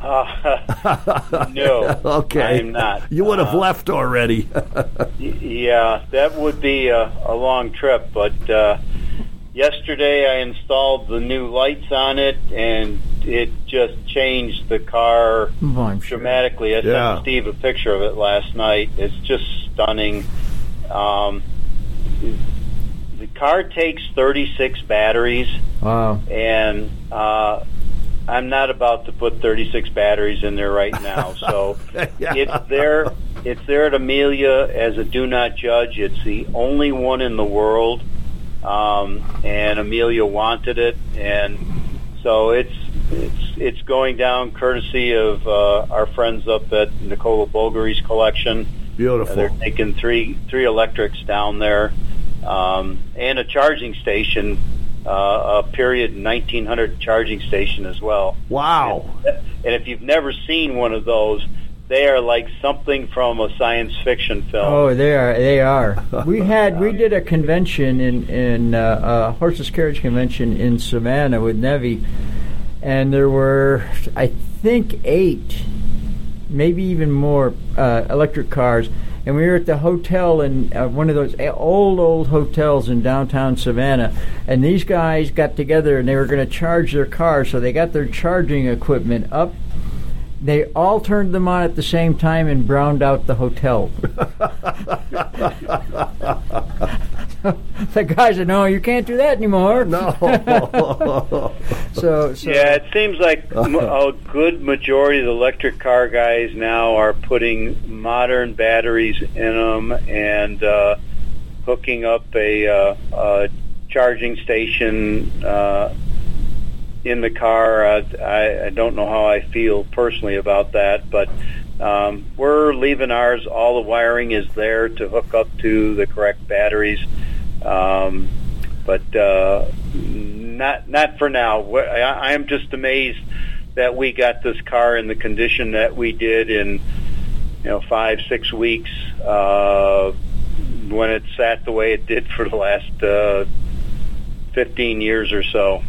Uh, no. okay. I am not. You would have Uh, left already. y- yeah, that would be a, a long trip, but uh, yesterday I installed the new lights on it, and it just changed the car Oh, I'm sure. dramatically. I Yeah. sent Steve a picture of it last night. It's just stunning. Um, the car takes 36 batteries, Wow. and uh, I'm not about to put 36 batteries in there right now. So Yeah. it's there. It's there at Amelia as a do not judge. It's the only one in the world, um, and Amelia wanted it, and so it's it's it's going down courtesy of uh, our friends up at Nicola Bulgari's collection. Beautiful. They're taking three three electrics down there, um, and a charging station, uh, a period 1900 charging station as well. Wow. And if you've never seen one of those, they are like something from a science fiction film. Oh, they are. They are. We had we did a convention in in uh, uh, horseless carriage convention in Savannah with Nevi, and there were I think eight, maybe even more uh, electric cars. And we were at the hotel in uh, one of those old old hotels in downtown Savannah, and these guys got together and they were going to charge their cars, so they got their charging equipment up they all turned them on at the same time and browned out the hotel. the guy said, "No, you can't do that anymore." No. So, so Yeah, it seems like a good majority of the electric car guys now are putting modern batteries in them and uh, hooking up a, uh, a charging station uh, in the car. Uh, I, I don't know how I feel personally about that, but um, we're leaving ours. All the wiring is there to hook up to the correct batteries. Um, but uh, not not for now. I I am just amazed that we got this car in the condition that we did in you know five six weeks uh, when it sat the way it did for the last uh, fifteen years or so.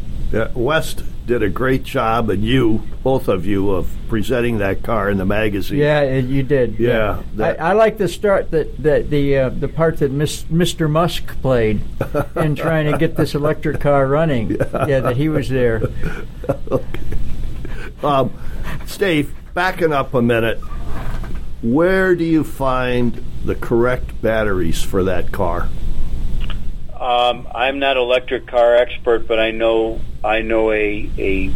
West did a great job, and you, both of you, of presenting that car in the magazine. yeah, you did. Yeah, that- I, I like the start that that the uh, the part that Miss, Mr. Musk played in trying to get this electric car running. Yeah, that he was there. Um, Steve, backing up a minute, where do you find the correct batteries for that car? Um, I'm not electric car expert, but I know I know a a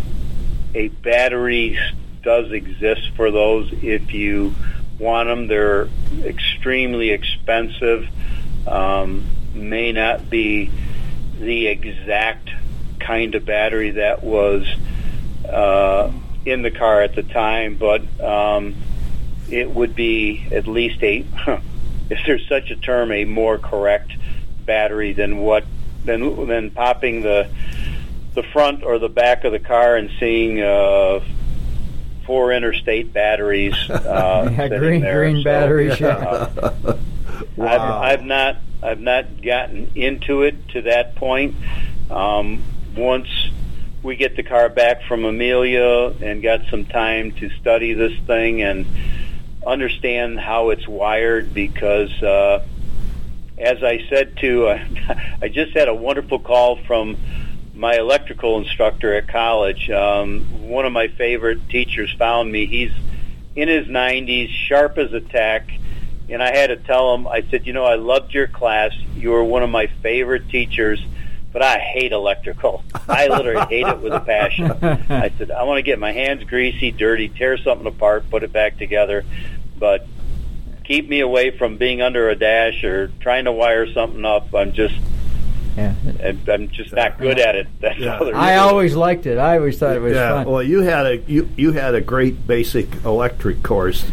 a battery does exist for those if you want them. They're extremely expensive. Um, may not be the exact kind of battery that was uh, in the car at the time, but um, it would be at least a, if there's such a term, a more correct battery than what than than popping the the front or the back of the car and seeing uh, four interstate batteries. Uh, Yeah, sitting green- there. green batteries, yeah. uh, Wow. I've, I've not I've not gotten into it to that point. Um, once we get the car back from Amelia and got some time to study this thing and understand how it's wired because, uh, as I said to, uh, I just had a wonderful call from my electrical instructor at college. Um, one of my favorite teachers found me. He's in his 90s, sharp as a tack. And I had to tell him, I said, you know, I loved your class. You were one of my favorite teachers but I hate electrical. I literally hate it with a passion. I said, I want to get my hands greasy, dirty, tear something apart, put it back together, but keep me away from being under a dash or trying to wire something up. I'm just Yeah. I'm just not good at it. That's Yeah. all I always liked it. I always thought it was yeah, fun. well, you had a you you had a great basic electric course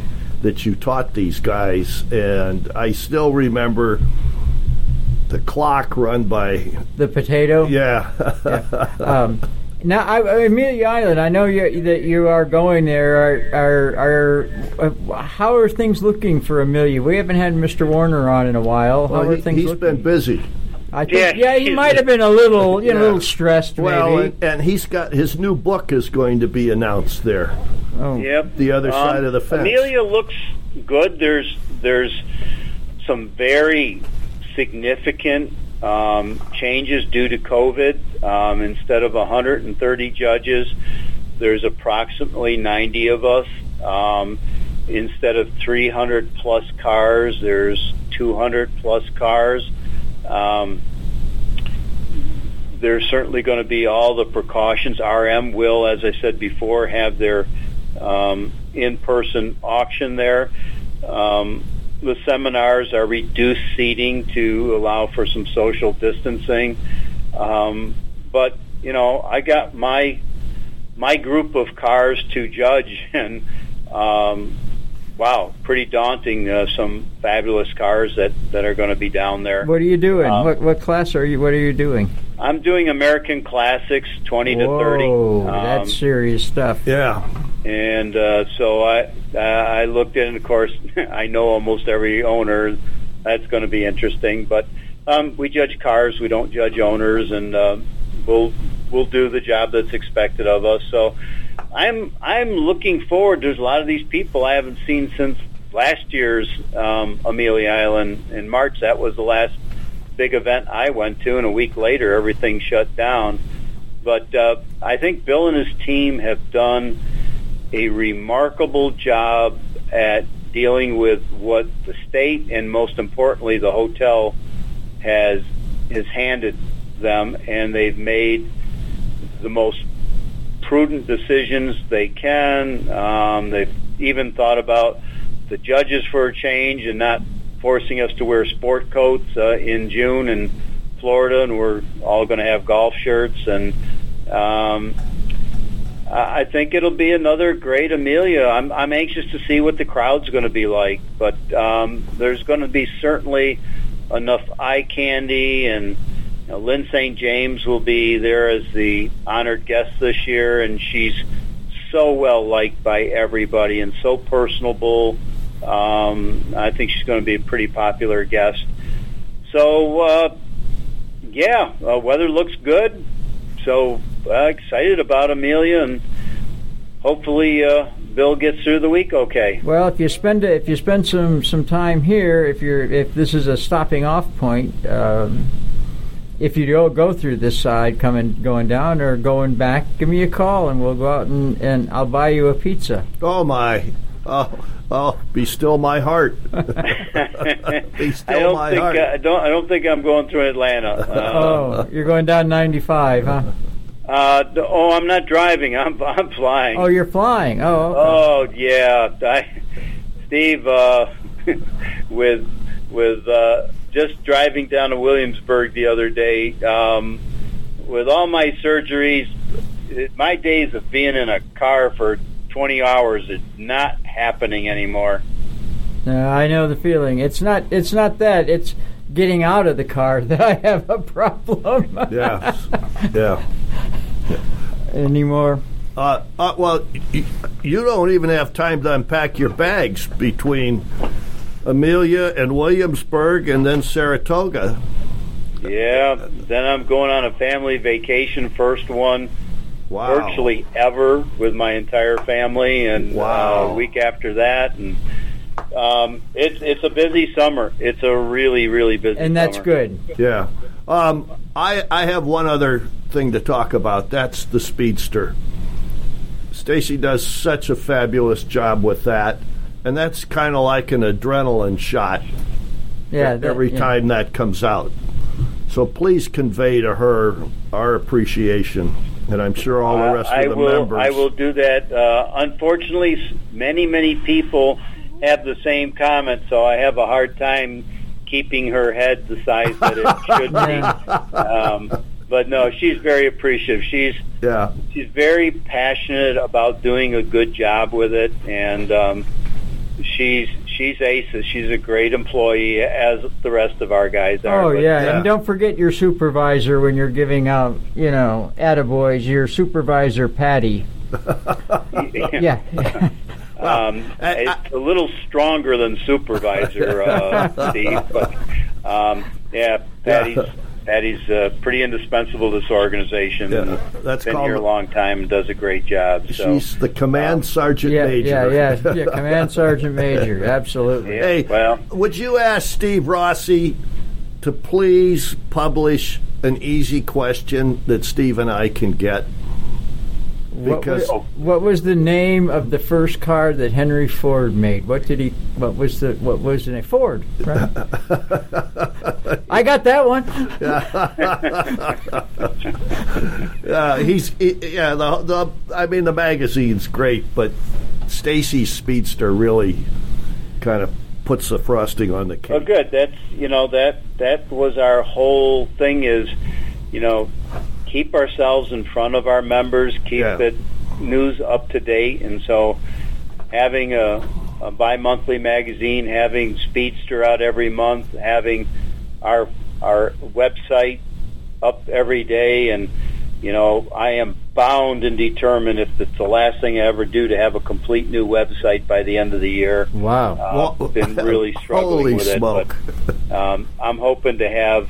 that you taught these guys, and I still remember the clock run by the potato. yeah. Um, now, I, Amelia Island. I know you, that you are going there. Are, are, are uh, how are things looking for Amelia? We haven't had Mr. Warner on in a while. How Well, are he, things has looking? been busy. I think, Yeah, yeah, he might have been a little, you know, a little stressed. Well, maybe. and, and he's got his new book is going to be announced there. oh. Yep. The other Um, side of the fence. Amelia looks good. There's there's some very significant um, changes due to COVID. Um, instead of 130 judges, there's approximately 90 of us. Um, instead of 300 plus cars, there's 200 plus cars. Um, there's certainly going to be all the precautions. RM will, as I said before, have their um, in-person auction there. Um, the seminars are reduced seating to allow for some social distancing. Um, but you know, I got my my group of cars to judge, and um, wow, pretty daunting. Uh, some fabulous cars that that are going to be down there. What are you doing? Um, what what class are you? What are you doing? I'm doing American Classics 20 to 30. Whoa, Um, that's serious stuff. Yeah. and uh, so I I looked in. Of course, I know almost every owner. That's going to be interesting. But um, we judge cars. We don't judge owners, and uh, we'll we'll do the job that's expected of us. So I'm I'm looking forward. There's a lot of these people I haven't seen since last year's um, Amelia Island in March. That was the last big event I went to, and a week later everything shut down. But uh, I think Bill and his team have done a remarkable job at dealing with what the state and most importantly the hotel has has handed them and they've made the most prudent decisions they can um, they've even thought about the judges for a change and not forcing us to wear sport coats uh, in June in Florida and we're all going to have golf shirts and um, I think it'll be another great Amelia. I'm I'm anxious to see what the crowd's going to be like, but um, there's going to be certainly enough eye candy, and you know, Lyn St. James will be there as the honored guest this year, and she's so well liked by everybody and so personable. Um, I think she's going to be a pretty popular guest. So uh, yeah, uh, weather looks good. So uh, excited about Amelia, and hopefully uh, Bill gets through the week okay. Well, if you spend if you spend some some time here, if you're if this is a stopping off point, um, if you go go through this side, coming going down or going back, give me a call and we'll go out and, and I'll buy you a pizza. Oh my. Oh, oh, be still my heart. be I still don't my think heart. I don't I don't think I'm going through Atlanta. Uh, Oh, you're going down 95, huh? uh, oh, I'm not driving. I'm I'm flying. Oh, you're flying. Oh, okay. Oh yeah, I, Steve. Uh, with with uh, just driving down to Williamsburg the other day. Um, with all my surgeries, it, my days of being in a car for 20 hours is not happening anymore. No, I know the feeling. It's not. It's not that. It's getting out of the car that I have a problem. yeah. Yeah. Anymore. Uh, uh, well, y- you don't even have time to unpack your bags between Amelia and Williamsburg and then Saratoga. Yeah. Then I'm going on a family vacation. First one Wow. virtually ever with my entire family, and Wow. uh, a week after that, and um, it's it's a busy summer. It's a really really busy, And that's summer. good. Yeah. Um, I I have one other thing to talk about. That's the Speedster. Stacy does such a fabulous job with that, and that's kind of like an adrenaline shot Yeah. that- every yeah. time that comes out. So please convey to her our appreciation, and I'm sure all the rest Uh, of the will. members. I will do that. Uh, unfortunately, many many people have the same comment, so I have a hard time keeping her head the size that it should be. Um, but no, she's very appreciative. She's Yeah. she's very passionate about doing a good job with it, and um, she's she's aces. She's a great employee, as the rest of our guys are. Oh But, yeah. Yeah. and don't forget your supervisor when you're giving out, you know, attaboys. Your supervisor, Patty. Yeah, um, I- it's a little stronger than supervisor, uh, Steve. But um, yeah, Patty's Patty's uh, pretty indispensable to this organization. Yeah, that's been called- here a long time and does a great job. So She's the command sergeant yeah, major. yeah, yeah, yeah. Command Sergeant Major, absolutely. yeah, Hey, well, would you ask Steve Rossi to please publish an easy question that Steve and I can get? What Because was, what was the name of the first car that Henry Ford made? What did he? What was the? What was the name? Ford. Right? I got that one. uh, he's he- yeah the the I mean the magazine's great, but Stacy's Speedster really kind of puts the frosting on the cake. Oh, good. That's you know that that was our whole thing is, you know, keep ourselves in front of our members, keep Yeah. the news up to date, and so having a, a bi-monthly magazine, having Speedster out every month, having our our website up every day, and you know, I am bound and determined if it's the last thing I ever do to have a complete new website by the end of the year. Wow. Uh, Well, been really struggling holy with it, smoke. but um, I'm hoping to have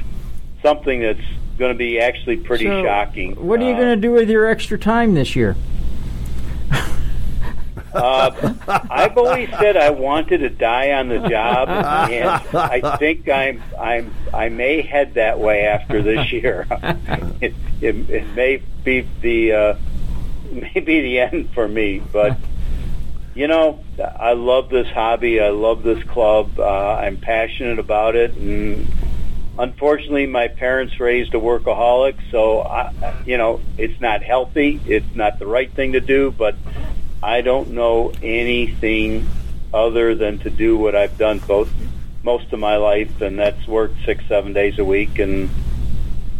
something that's going to be actually pretty So, shocking. What are you Uh, going to do with your extra time this year? Uh, I've always said I wanted to die on the job, and I think I'm I'm I may head that way after this year. it, it, it may be the uh, may be the end for me, but you know I love this hobby. I love this club. Uh, I'm passionate about it, and unfortunately, my parents raised a workaholic, so I, you know it's not healthy. It's not the right thing to do, but I don't know anything other than to do what I've done both most of my life, and that's work six, seven days a week and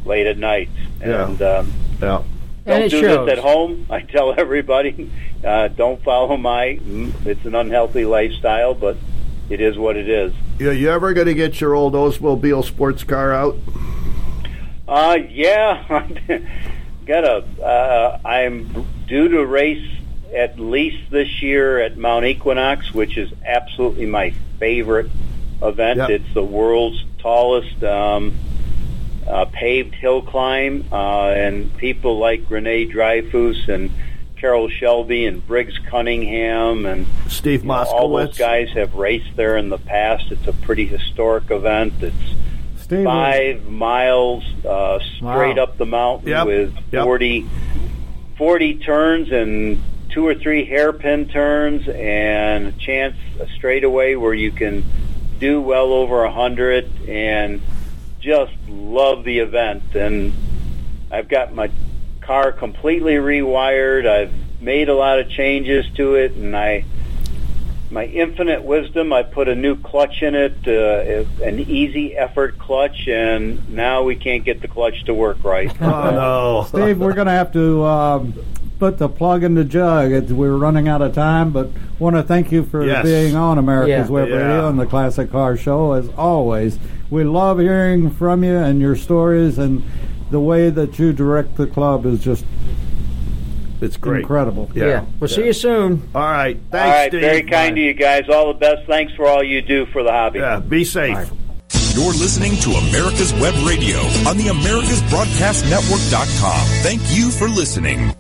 late at night. Yeah. And um, Yeah. And don't it do shows. this at home. I tell everybody, uh, don't follow my. It's an unhealthy lifestyle, but it is what it is. You, you ever going to get your old Oldsmobile sports car out? Uh, yeah, got a. Uh, I'm due to race at least this year at Mount Equinox, which is absolutely my favorite event. Yep. It's the world's tallest um, uh, paved hill climb, uh, and people like René Dreyfus and Carroll Shelby and Briggs Cunningham and Steve you know, all those Moskowitz. guys have raced there in the past. It's a pretty historic event. It's Steve, five miles uh, straight Wow. up the mountain Yep. with Yep. 40, 40 turns and two or three hairpin turns and a chance a straightaway where you can do well over a hundred and just love the event and I've got my car completely rewired. I've made a lot of changes to it and I my infinite wisdom, I put a new clutch in it, uh, an easy effort clutch, and now we can't get the clutch to work right. Oh no, Steve, we're going to have to um, put the plug in the jug. It's, we're running out of time, but want to thank you for Yes. being on America's Yeah. Web Yeah. Radio and the Classic Car Show as always. We love hearing from you and your stories, and the way that you direct the club is just it's great. incredible. Yeah. We'll see you soon. All right. Thanks, all right, Steve. very kind to you guys. All the best. Thanks for all you do for the hobby. Yeah. Be safe. You're listening to America's Web Radio on the AmericasBroadcastNetwork.com. Thank you for listening.